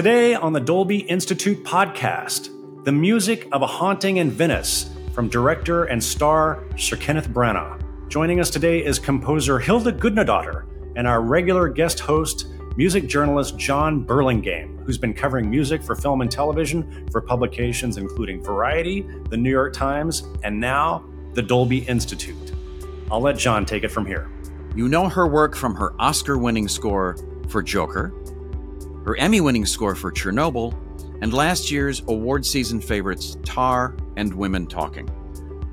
Today on the Dolby Institute podcast, the music of a haunting in Venice from director and star Sir Kenneth Branagh. Joining us today is composer Hildur Guðnadóttir and our regular guest host, music journalist Jon Burlingame, who's been covering music for film and television for publications including Variety, The New York Times, and now the Dolby Institute. I'll let Jon take it from here. You know her work from her Oscar winning score for Joker, her Emmy winning score for Chernobyl, and last year's award season favorites Tár and Women Talking.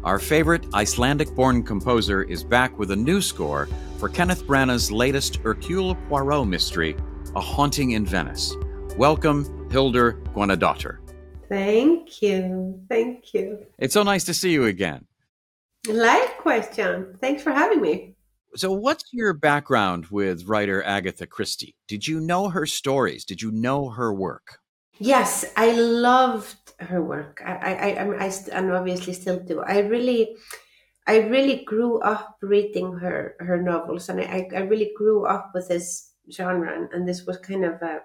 Our favorite Icelandic born composer is back with a new score for Kenneth Branagh's latest Hercule Poirot mystery, A Haunting in Venice. Welcome, Hildur Guðnadóttir. Thank you. Thank you. It's so nice to see you again. Likewise, Jon. Thanks for having me. So, what's your background with writer Agatha Christie? Did you know her stories? Did you know her work? Yes, I loved her work. I, I, I, I, and obviously still do. I really, I really grew up reading her her novels, and I, I really grew up with this genre, and, and this was kind of a,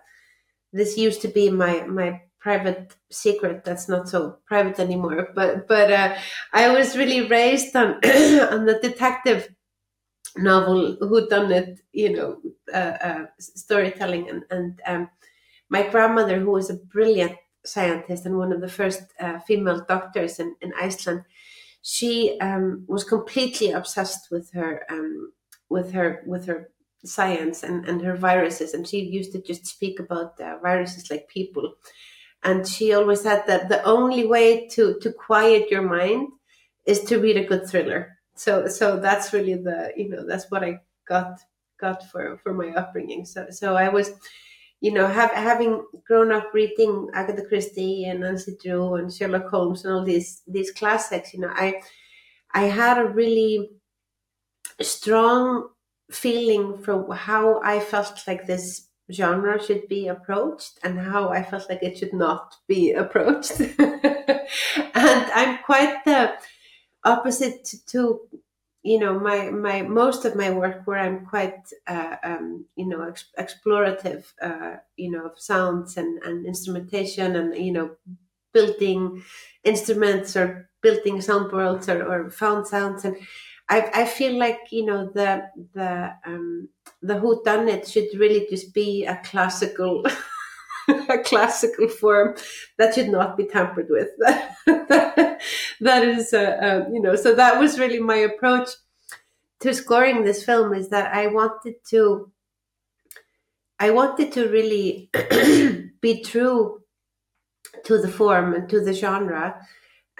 this used to be my my private secret that's not so private anymore. But but uh, I was really raised on on the detective novel whodunit you know uh, uh, storytelling. And, and um, my grandmother who was a brilliant scientist and one of the first uh, female doctors in, in iceland she um, was completely obsessed with her um, with her with her science and, and her viruses. And she used to just speak about viruses like people. And she always said that the only way to to quiet your mind is to read a good thriller so so that's really the you know that's what I got got for for my upbringing. So so I was you know have, having grown up reading Agatha Christie and Nancy Drew and Sherlock Holmes and all these these classics. You know I I had a really strong feeling from how I felt like this genre should be approached and how I felt like it should not be approached. and I'm quite the opposite to you know my my most of my work where i'm quite uh, um, you know ex- explorative uh, you know of sounds and, and instrumentation and you know building instruments or building sound worlds or, or found sounds and I, I feel like you know the the um, the whodunit should really just be a classical a classical form that should not be tampered with. that is, uh, uh, you know, so that was really my approach to scoring this film is that I wanted to, I wanted to really be true to the form and to the genre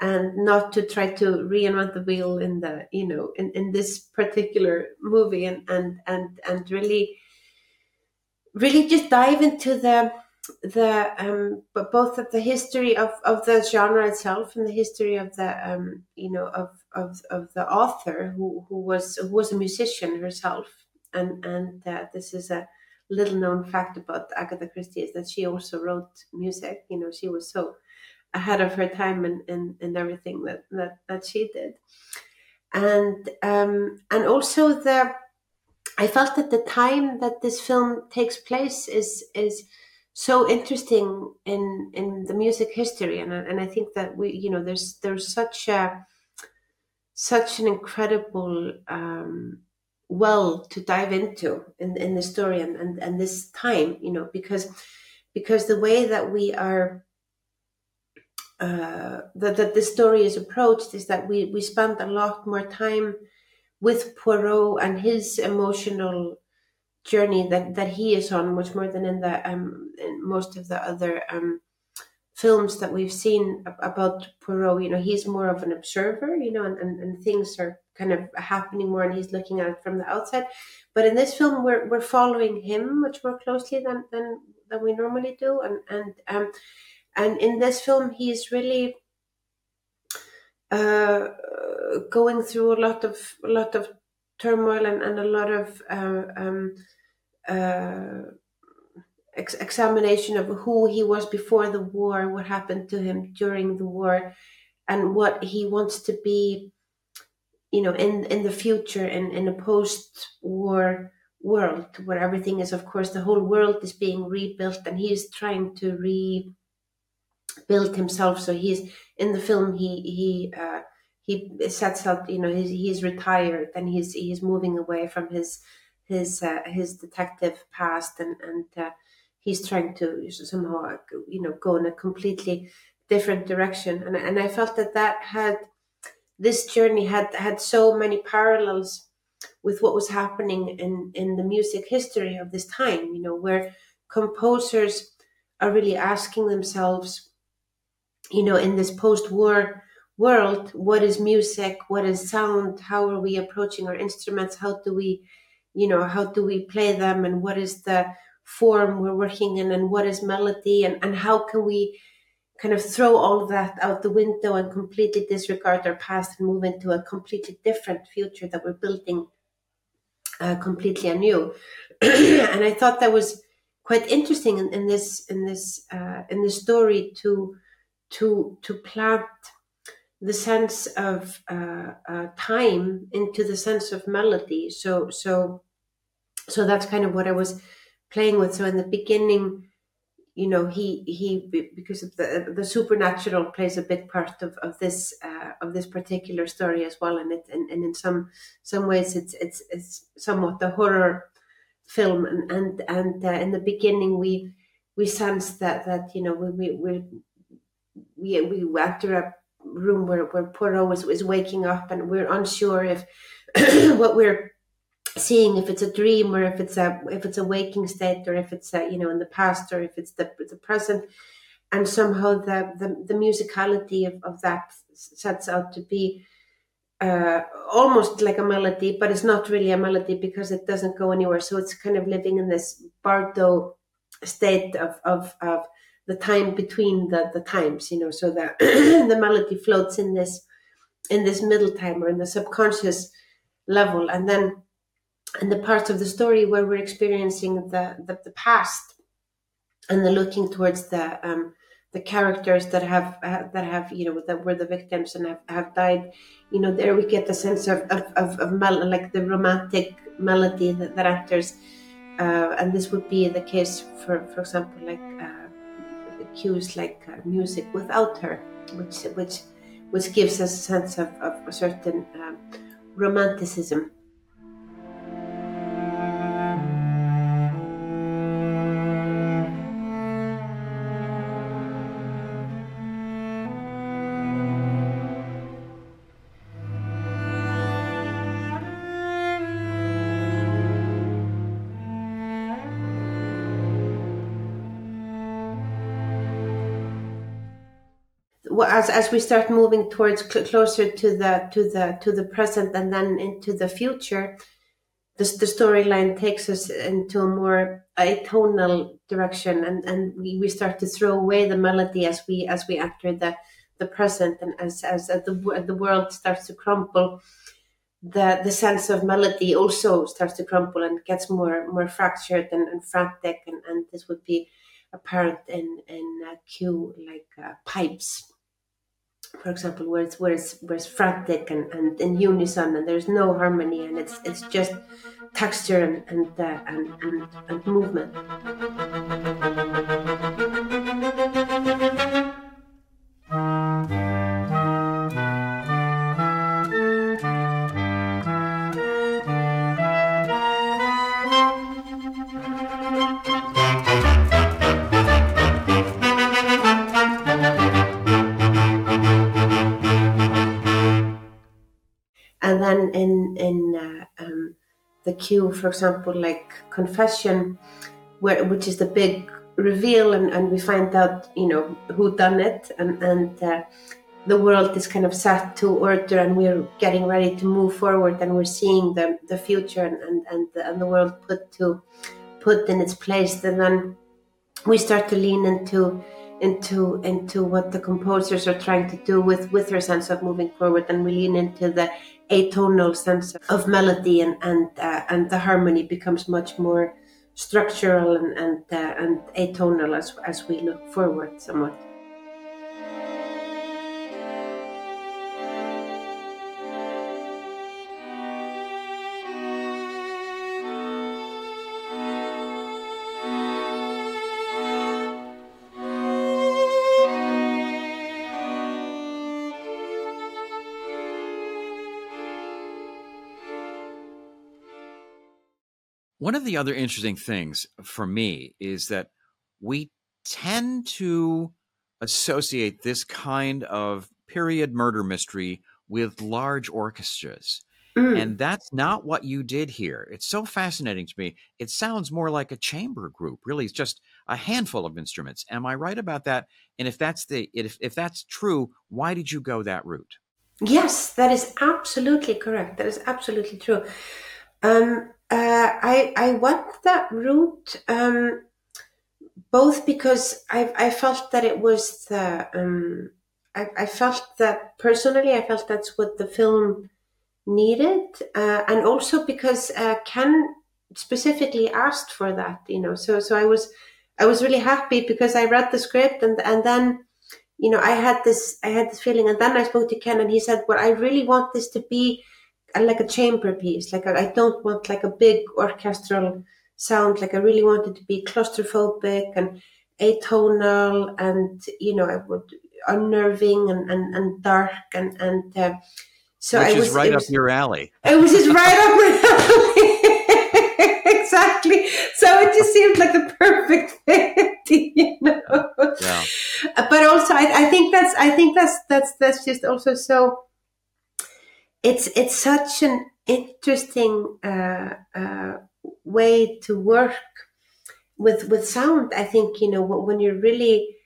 and not to try to reinvent the wheel in the you know in, in this particular movie and and and and really really just dive into the the um, but both of the history of, of the genre itself and the history of the um, you know of, of of the author who, who was who was a musician herself. And and uh, this is a little known fact about Agatha Christie is that she also wrote music. You know she was so ahead of her time and and, and everything that, that that she did. And um and also the I felt that the time that this film takes place is is so interesting in in the music history and and I think that we you know there's there's such a such an incredible um, well to dive into in in the story and, and and this time you know because because the way that we are uh, that that this story is approached is that we we spend a lot more time with Poirot and his emotional journey that that he is on much more than in the um in most of the other um films that we've seen about Poirot. You know, he's more of an observer, you know, and, and, and things are kind of happening more and he's looking at it from the outside. But in this film we're we're following him much more closely than than, than we normally do. And and um and in this film he's really uh going through a lot of a lot of turmoil and, and a lot of uh, um, uh, ex- examination of who he was before the war, what happened to him during the war, and what he wants to be, you know, in in the future, in in a post-war world where everything is of course the whole world is being rebuilt and he is trying to rebuild himself. So he's in the film he he uh, he sets up you know he's, he's retired and he's he's moving away from his his uh, his detective past and and uh, he's trying to somehow you know go in a completely different direction. And and I felt that that had this journey had had so many parallels with what was happening in, in the music history of this time, you know, where composers are really asking themselves, you know, in this post war world, what is music? What is sound? How are we approaching our instruments? How do we, you know, how do we play them? And what is the form we're working in? And what is melody? And, and how can we kind of throw all of that out the window and completely disregard our past and move into a completely different future that we're building uh, completely anew. and I thought that was quite interesting in, in this in this uh, in this story to to to plant the sense of uh, uh, time into the sense of melody. So so so that's kind of what I was playing with. So in the beginning, you know he he because of the the supernatural plays a big part of of this uh, of this particular story as well and it and, and in some some ways it's it's it's somewhat a horror film and and and uh, in the beginning we we sense that that you know we we we we, we enter a room where where Poirot is, is waking up and we're unsure if what we're seeing if it's a dream or if it's a if it's a waking state or if it's a, you know in the past or if it's the, the present. And somehow the, the, the musicality of, of that sets out to be uh, almost like a melody but it's not really a melody because it doesn't go anywhere. So it's kind of living in this bardo state of, of, of the time between the, the times you know so that the melody floats in this in this middle time or in the subconscious level. And then in the parts of the story where we're experiencing the, the, the past and the looking towards the um, the characters that have uh, that have you know that were the victims and have, have died you know there we get the sense of of, of, of mel- like the romantic melody that, that enters uh, and this would be the case for for example like uh, cues like uh, music without her which which which gives us a sense of, of a certain um, romanticism as as we start moving towards cl- closer to the to the to the present and then into the future the, storyline takes us into a more atonal direction and and we, we start to throw away the melody as we as we enter the the present and as as, the the world starts to crumple the the sense of melody also starts to crumple and gets more more fractured and, and frantic and, and this would be apparent in in a cue like uh, pipes for example, where it's where it's where it's frantic and, and in unison and there's no harmony and it's it's just texture and and uh, and, and, and movement. The cue, for example, like confession, where which is the big reveal, and, and we find out, you know, who done it, and and uh, the world is kind of set to order, and we're getting ready to move forward, and we're seeing the the future, and and and the, and the world put to put in its place, and then we start to lean into into into what the composers are trying to do with with their sense of moving forward and we lean into the atonal sense of melody and and uh, and the harmony becomes much more structural and and, uh, and atonal as as we look forward somewhat the other interesting things for me is that we tend to associate this kind of period murder mystery with large orchestras. Mm. And that's not what you did here. It's so fascinating to me. It sounds more like a chamber group. Really, it's just a handful of instruments. Am I right about that? And if that's the if if that's true, why did you go that route? Yes, that is absolutely correct. That is absolutely true. Um, I I went that route um, both because I I felt that it was the um, I, I felt that personally I felt that's what the film needed, uh, and also because uh, Ken specifically asked for that. You know, so so I was I was really happy because I read the script and and then you know I had this I had this feeling, and then I spoke to Ken and he said, "Well, I really want this to be." Like a chamber piece like I don't want like a big orchestral sound like I really want it to be claustrophobic and atonal and you know I would unnerving and, and, and dark and and uh, so Which I was right was, up your alley. It was just right up my alley. exactly. So it just seemed like the perfect fit, you know. Yeah. But also, I, I think that's I think that's that's that's just also so. It's it's such an interesting uh, uh, way to work with with sound. I think you know when you're really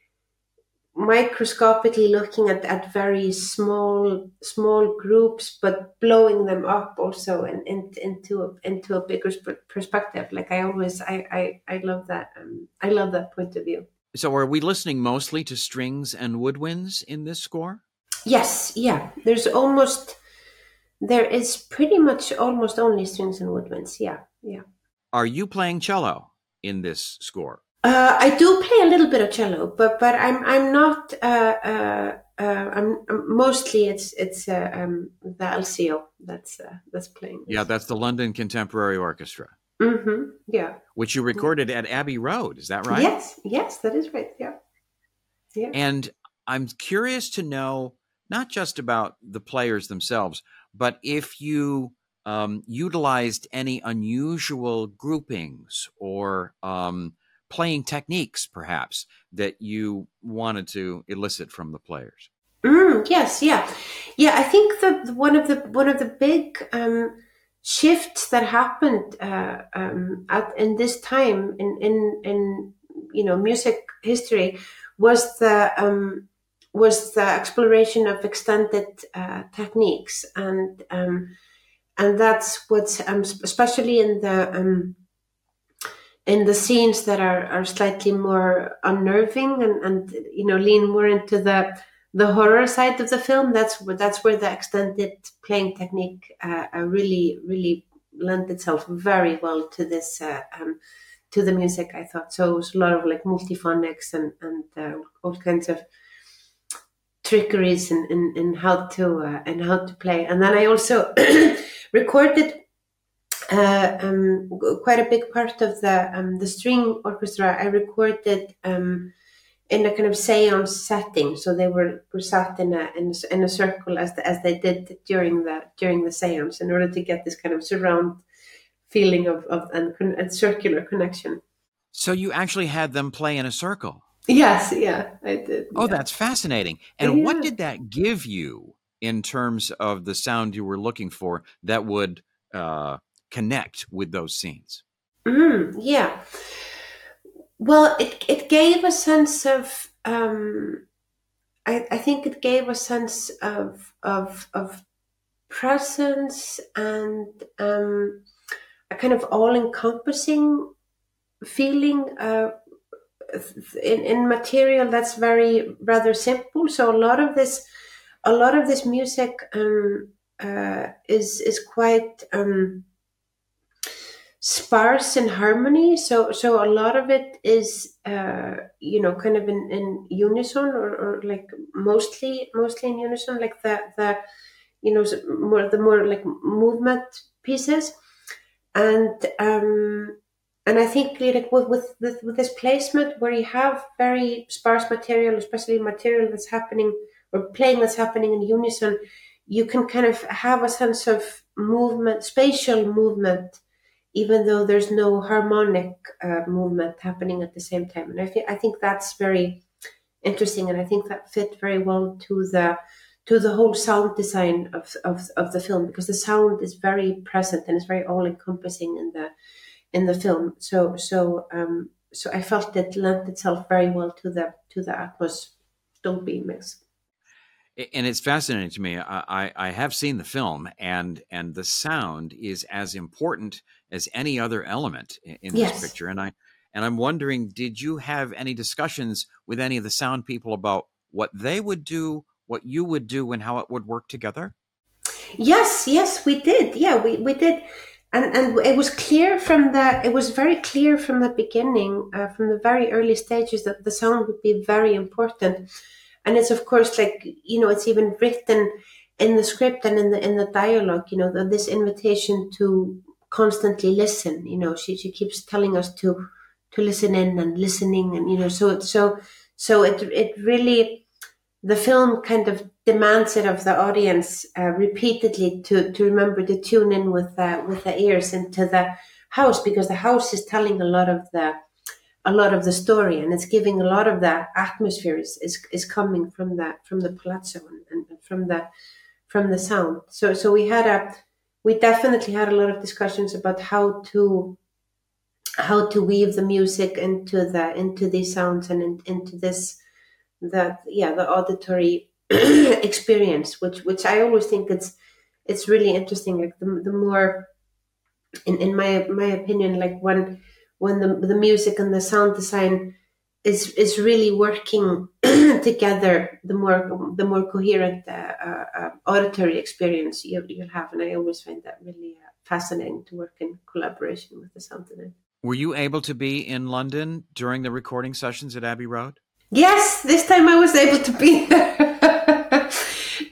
microscopically looking at, at very small small groups but blowing them up also in, in, into a, into a bigger perspective. Like i always i i, I love that um, i love that point of view. So are we listening mostly to strings and woodwinds in this score? Yes yeah. There's almost there is pretty much almost only strings and woodwinds yeah yeah are you playing cello in this score uh, I do play a little bit of cello, but but I'm I'm not. Uh, uh, uh I'm, I'm, mostly it's it's uh, um, the LCO that's uh, that's playing. This. Yeah, that's the London Contemporary Orchestra. Mm-hmm. Yeah. Which you recorded at Abbey Road, is that right? Yes, yes, that is right. Yeah. Yeah. And I'm curious to know not just about the players themselves, but if you um, utilized any unusual groupings or um, playing techniques, perhaps, that you wanted to elicit from the players? Mm, yes, yeah, yeah. I think that one of the one of the big um, shifts that happened uh, um, at in this time in in in you know music history was the um, was the exploration of extended uh, techniques. And um, and that's what's um, especially in the um, in the scenes that are, are slightly more unnerving and, and you know lean more into the the horror side of the film that's where that's where the extended playing technique uh, uh really really lent itself very well to this uh, um, to the music I thought. So it was a lot of like multiphonics and and uh, all kinds of trickeries in, in, in how to uh, and how to play and then I also recorded uh, um, quite a big part of the um, the string orchestra I recorded um, in a kind of seance setting. So they were, were sat in a in, in a circle as the, as they did during the during the seance in order to get this kind of surround feeling of of and, and circular connection. So you actually had them play in a circle. Yes, yeah, I did. Oh, yeah. that's fascinating. And yeah. what did that give you in terms of the sound you were looking for that would uh, connect with those scenes? Mm, yeah. Well, it, it gave a sense of, um, I, I think it gave a sense of, of, of presence and um, a kind of all encompassing feeling uh, in, in material that's very rather simple. So a lot of this, a lot of this music um, uh, is is quite um, sparse in harmony so so a lot of it is uh you know kind of in in unison or, or like mostly mostly in unison like the the you know more the more like movement pieces and um and i think like with with with, with this placement where you have very sparse material especially material that's happening or playing that's happening in unison you can kind of have a sense of movement spatial movement even though there's no harmonic uh, movement happening at the same time. And I think I think that's very interesting, and I think that fit very well to the to the whole sound design of, of, of the film because the sound is very present and it's very all encompassing in the in the film. So so um, so I felt it lent itself very well to the to the Atmos Dolby mix. And it's fascinating to me. I, I have seen the film, and and the sound is as important as any other element in, in yes. this picture. And I and I'm wondering, did you have any discussions with any of the sound people about what they would do what you would do and how it would work together? Yes, yes, we did. Yeah, we, we did. And, and it was clear from the, it was very clear from the beginning, uh, from the very early stages that the sound would be very important. And it's of course like, you know, it's even written in the script and in the, in the dialogue, you know, that this invitation to constantly listen, you know, she, she keeps telling us to, to listen in and listening and, you know, so, so, so it, it really, the film kind of demands it of the audience uh, repeatedly to, to remember to tune in with uh, with the ears into the house because the house is telling a lot of the a lot of the story and it's giving a lot of the atmosphere is, is, is coming from the from the palazzo and, and from the from the sound. So so we had a we definitely had a lot of discussions about how to how to weave the music into the into these sounds and in, into this that yeah the auditory experience which which i always think it's it's really interesting. Like the, the more in, in my my opinion like when when the, the music and the sound design is is really working together the more the more coherent uh, uh, auditory experience you, you'll have. And i always find that really uh, fascinating to work in collaboration with the sound design. Were you able to be in london during the recording sessions at abbey road Yes, this time I was able to be there.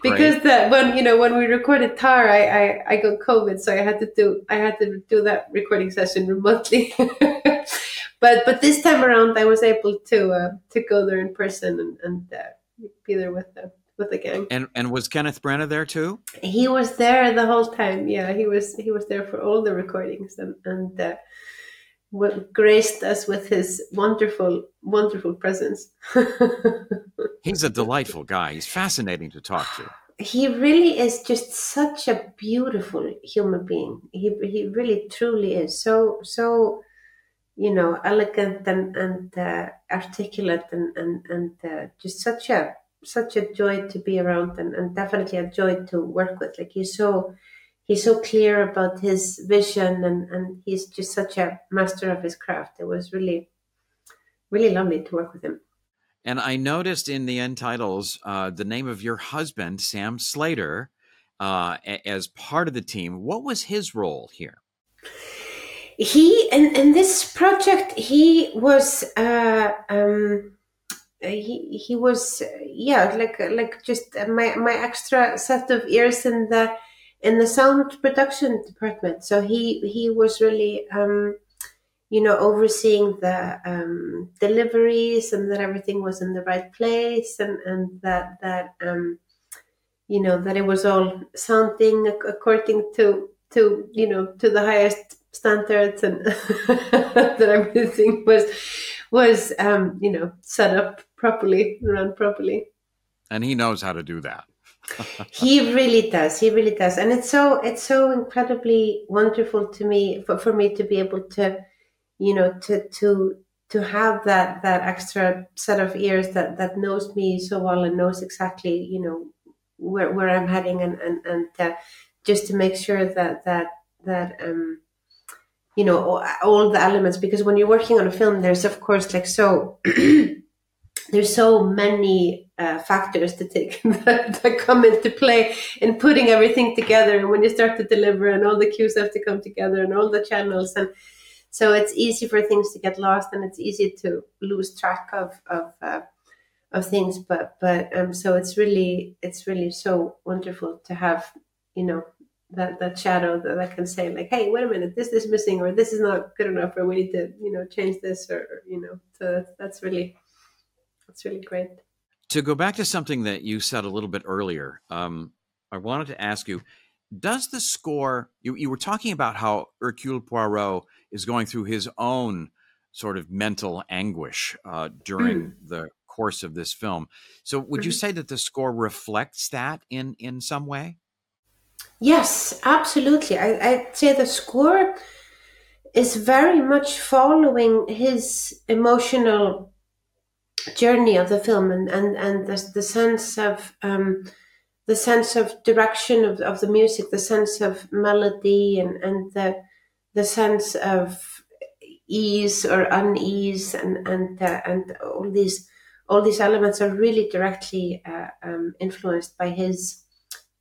because that when you know when we recorded Tár, I, I, I got COVID, so I had to do I had to do that recording session remotely. but but this time around, I was able to uh, to go there in person and, and uh, be there with them with the gang. And and was Kenneth Branagh there too? He was there the whole time. Yeah, he was he was there for all the recordings and and. Uh, graced us with his wonderful, wonderful presence. He's a delightful guy. He's fascinating to talk to. He really is just such a beautiful human being. He he really truly is so so, you know, elegant and and uh, articulate and and and uh, just such a such a joy to be around and, and definitely a joy to work with. Like he's so he's so clear about his vision and, and he's just such a master of his craft. It was really, really lovely to work with him. And I noticed in the end titles uh, the name of your husband, Sam Slater, uh, as part of the team. What was his role here? He in, in this project he was uh, um, he he was yeah like like just my my extra set of ears in the in the sound production department. So he he was really um, you know overseeing the um, deliveries and that everything was in the right place and and that that um, you know that it was all sounding according to to you know to the highest standards and that everything was was um, you know set up properly run properly and he knows how to do that he really does he really does. And it's so it's so incredibly wonderful to me for, for me to be able to you know to to to have that that extra set of ears that that knows me so well and knows exactly you know where, where i'm heading and and, and uh, just to make sure that that that um you know all, all the elements because when you're working on a film there's of course like so there's so many uh, factors to take that, that, come into play in putting everything together. And when you start to deliver and all the cues have to come together and all the channels and so it's easy for things to get lost and it's easy to lose track of of uh, of things. But but um so it's really it's really so wonderful to have you know that that shadow that I can say like hey wait a minute this is missing or this is not good enough or we need to you know change this or you know. So that's really that's really great. To go back to something that you said a little bit earlier, um, I wanted to ask you does the score you, you were talking about how hercule poirot is going through his own sort of mental anguish uh, during mm. the course of this film so would mm-hmm. you say that the score reflects that in in some way yes absolutely I, i'd say the score is very much following his emotional journey of the film and and, and the, the sense of um, the sense of direction of, of the music, the sense of melody, and, and the the sense of ease or unease, and and uh, and all these all these elements are really directly uh, um, influenced by his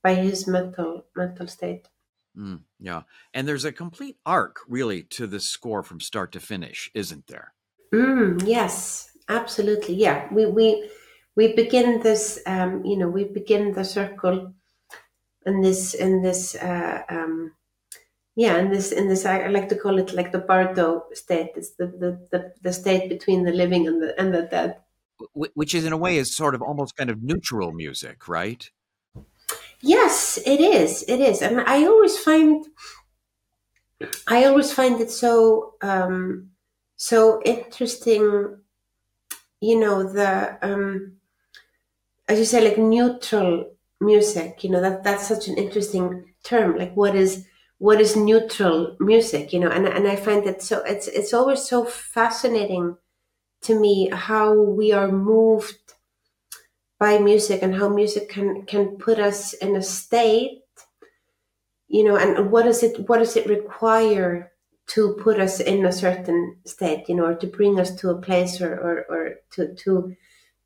by his mental mental state. Mm, yeah, and there's a complete arc really to the score from start to finish, isn't there? Mm, yes, absolutely. Yeah, we we we begin this um, you know we begin the circle in this in this uh, um, yeah in this in this I like to call it like the bardo state. It's the, the the, the state between the living and the and the dead. Which is in a way is sort of almost kind of neutral music right? Yes it is it is. And i always find i always find it so um so interesting you know the um as you say, like neutral music, you know, that that's such an interesting term. Like what is what is neutral music, you know, and and I find that so it's it's always so fascinating to me how we are moved by music and how music can can put us in a state you know and what does it what does it require to put us in a certain state you know or to bring us to a place or or, or to to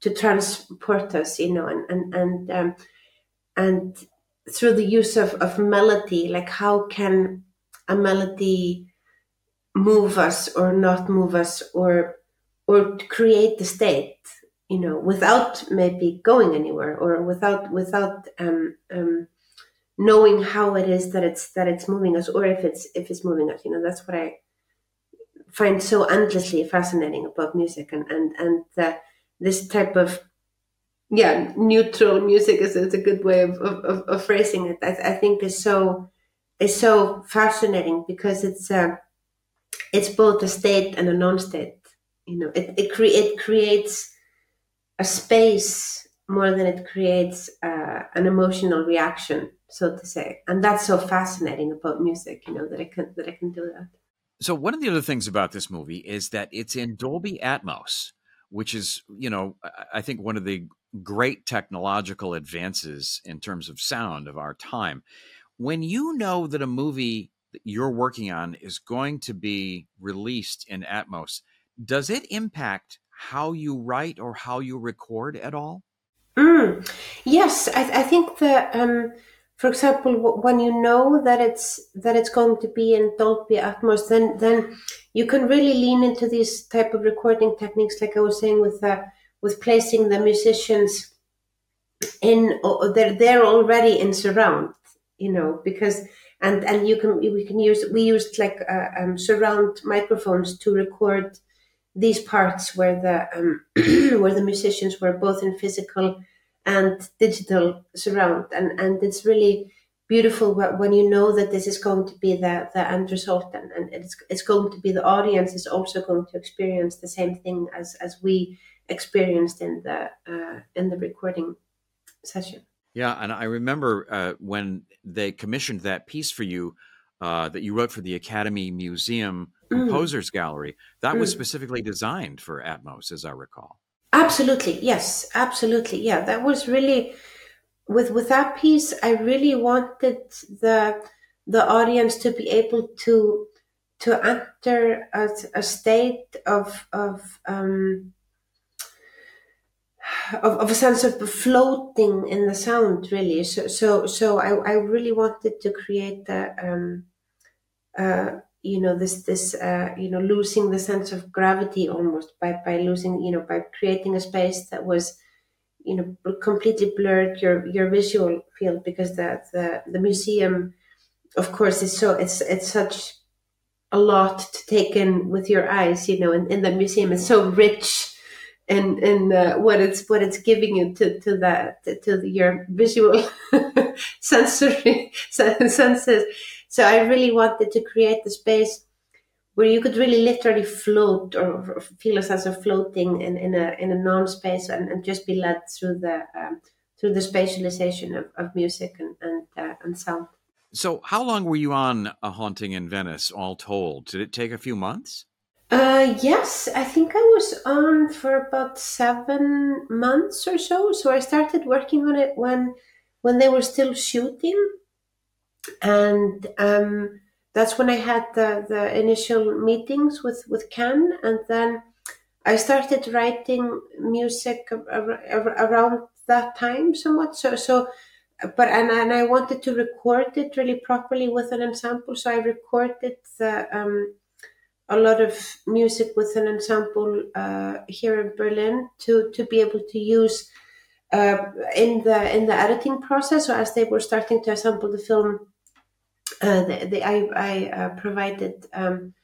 to transport us, you know, and and and um, and through the use of, of melody, like how can a melody move us or not move us or or create the state, you know, without maybe going anywhere or without without um, um, knowing how it is that it's that it's moving us or if it's if it's moving us, you know, that's what I find so endlessly fascinating about music and and and the this type of yeah neutral music is, is a good way of, of, of phrasing it. I, I, think is so is so fascinating because it's uh, it's both a state and a non-state you know. It, it, cre- it creates a space more than it creates uh, an emotional reaction so to say and that's so fascinating about music you know that i can that i can do that so one of the other things about this movie is that it's in dolby atmos which is, you know, I think one of the great technological advances in terms of sound of our time. When you know that a movie that you're working on is going to be released in Atmos, does it impact how you write or how you record at all? Mm, yes, I, I, think that, um, for example, when you know that it's that it's going to be in Dolby Atmos, then then you can really lean into these type of recording techniques, like I was saying with uh, with placing the musicians in. They're they're already in surround, you know, because and and you can we can use we used like uh, um, surround microphones to record these parts where the um, where the musicians were both in physical and digital surround and and it's really beautiful when you know that this is going to be the, the end result and, and it's, it's going to be the audience is also going to experience the same thing as, as we experienced in the uh, in the recording session. Yeah, and I remember uh, when they commissioned that piece for you uh, that you wrote for the Academy Museum mm. Composers mm. Gallery. That mm. was specifically designed for Atmos, as I recall. Absolutely, yes, absolutely, yeah. That was really with with that piece, I really wanted the the audience to be able to to enter a, a state of of, um, of of a sense of floating in the sound, really. So so so I, I really wanted to create the um, uh, you know this this uh, you know losing the sense of gravity almost by by losing you know by creating a space that was you know completely blurred your your visual field because the the, the museum of course is so it's it's such a lot to take in with your eyes you know and in the museum is so rich in in uh, what it's what it's giving you to to that to, to your visual sensory senses. So I really wanted to create the space where you could really literally float or feel a sense of floating in, in a in a known space and, and just be led through the um, through the spatialization of, of music and and, uh, and sound. So, how long were you on a haunting in Venice, all told? Did it take a few months? Uh, yes, I think I was on for about seven months or so. So I started working on it when when they were still shooting, and um, that's when I had the the initial meetings with with Ken, and then I started writing music around that time somewhat. So so but and, and I wanted to record it really properly with an ensemble, so I recorded the um, a lot of music with an ensemble uh, here in Berlin to to be able to use uh, in the in the editing process. As they were starting to assemble the film, uh, the, the, I, I uh, provided um,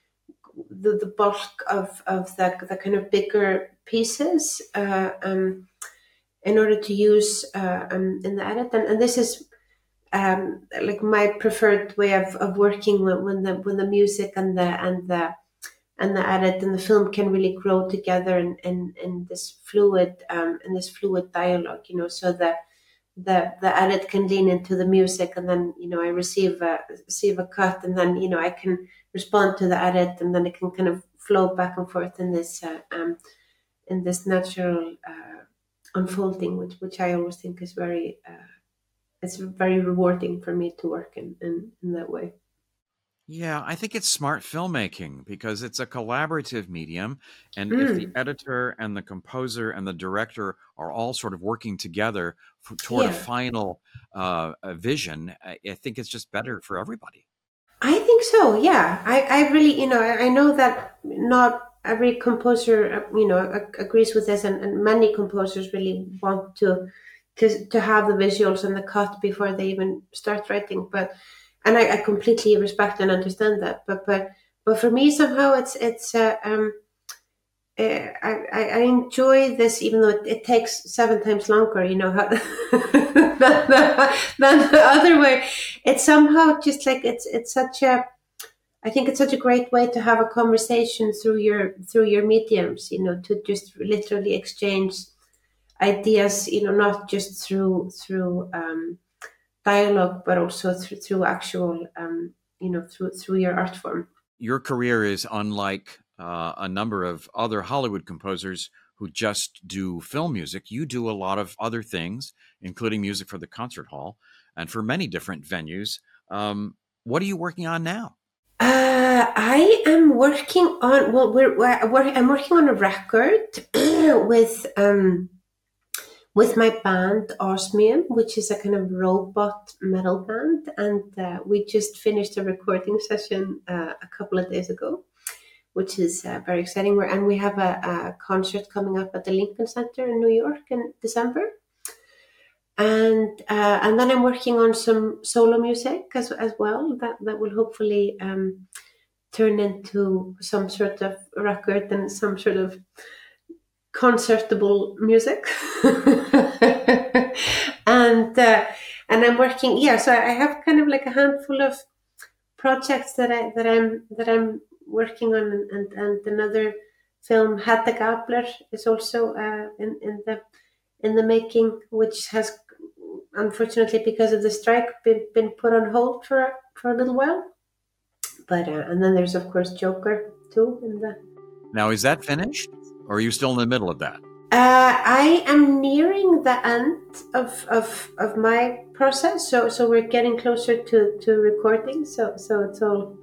the, the bulk of of the, the kind of bigger pieces. Uh, um, in order to use uh, um, in the edit. And, and this is um, like my preferred way of, of working when, when the when the music and the and the and the edit and the film can really grow together in, in, in this fluid um, in this fluid dialogue, you know, so that the the edit can lean into the music and then you know I receive a receive a cut and then you know I can respond to the edit and then it can kind of flow back and forth in this uh, um, in this natural uh, unfolding, which which I always think is very uh, it's very rewarding for me to work in, in, in that way. Yeah, I think it's smart filmmaking because it's a collaborative medium. And if the mm. editor and the composer and the director are all sort of working together for, toward yeah. a final uh, vision, I, I, think it's just better for everybody. I think so. Yeah, I, I really, you know, I, I know that not every composer, uh, you know, agrees with this, and, and many composers really want to to to have the visuals and the cut before they even start writing. But and I, I completely respect and understand that. But but but for me, somehow it's it's uh, um, uh, I, I enjoy this even though it, it takes seven times longer. You know how than, the, than the other way. It's somehow just like it's it's such a I think it's such a great way to have a conversation through your through your mediums, you know, to just literally exchange ideas, you know, not just through through um, dialogue, but also through, through actual, um, you know, through through your art form. Your career is unlike uh, a number of other Hollywood composers who just do film music. You do a lot of other things, including music for the concert hall and for many different venues. Um, what are you working on now? Uh, I am working on well, we're, we're I'm working on a record with um with my band Osmium, which is a kind of robot metal band, and uh, we just finished a recording session uh, a couple of days ago, which is uh, very exciting. We're, and we have a, a concert coming up at the Lincoln Center in New York in December and uh, and then I'm working on some solo music as as well that that will hopefully um, turn into some sort of record and some sort of concertable music. and uh, and I'm working yeah, so I have kind of like a handful of projects that I that I'm that I'm working on and and another film Hedda Gabler is also uh, in in the in the making, which has unfortunately because of the strike been, been put on hold for for a little while but uh, and then there's of course joker too in the now is that finished or are you still in the middle of that uh, I am nearing the end of, of of my process, so so we're getting closer to, to recording. So so it's all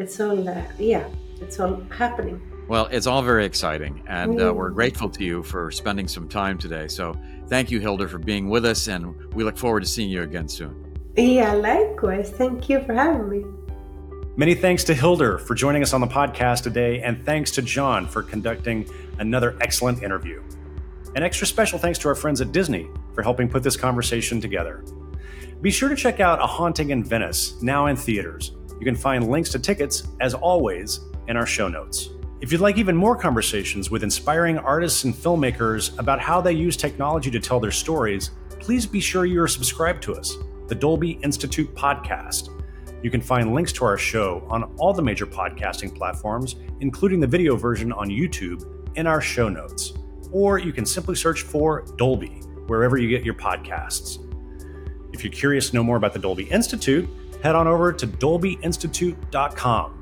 it's all uh, yeah, it's all happening. Well, it's all very exciting, and uh, we're grateful to you for spending some time today. So, thank you, Hildur, for being with us, and we look forward to seeing you again soon. Yeah, likewise. Thank you for having me. Many thanks to Hildur for joining us on the podcast today, and thanks to Jon for conducting another excellent interview. An extra special thanks to our friends at Disney for helping put this conversation together. Be sure to check out A Haunting in Venice, now in theaters. You can find links to tickets, as always, in our show notes. If you'd like even more conversations with inspiring artists and filmmakers about how they use technology to tell their stories, please be sure you are subscribed to us, the Dolby Institute podcast. You can find links to our show on all the major podcasting platforms, including the video version on YouTube, in our show notes. Or you can simply search for Dolby wherever you get your podcasts. If you're curious to know more about the Dolby Institute, head on over to dolbyinstitute.com.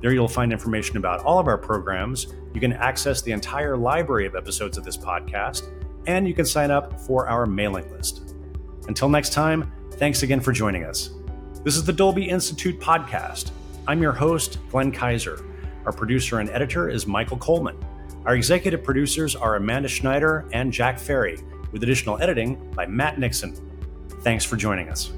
There you'll find information about all of our programs. You can access the entire library of episodes of this podcast, and you can sign up for our mailing list. Until next time, thanks again for joining us. This is the Dolby Institute podcast. I'm your host, Glenn Kiser. Our producer and editor is Michael Coleman. Our executive producers are Amanda Schneider and Jack Ferry, with additional editing by Matt Nixon. Thanks for joining us.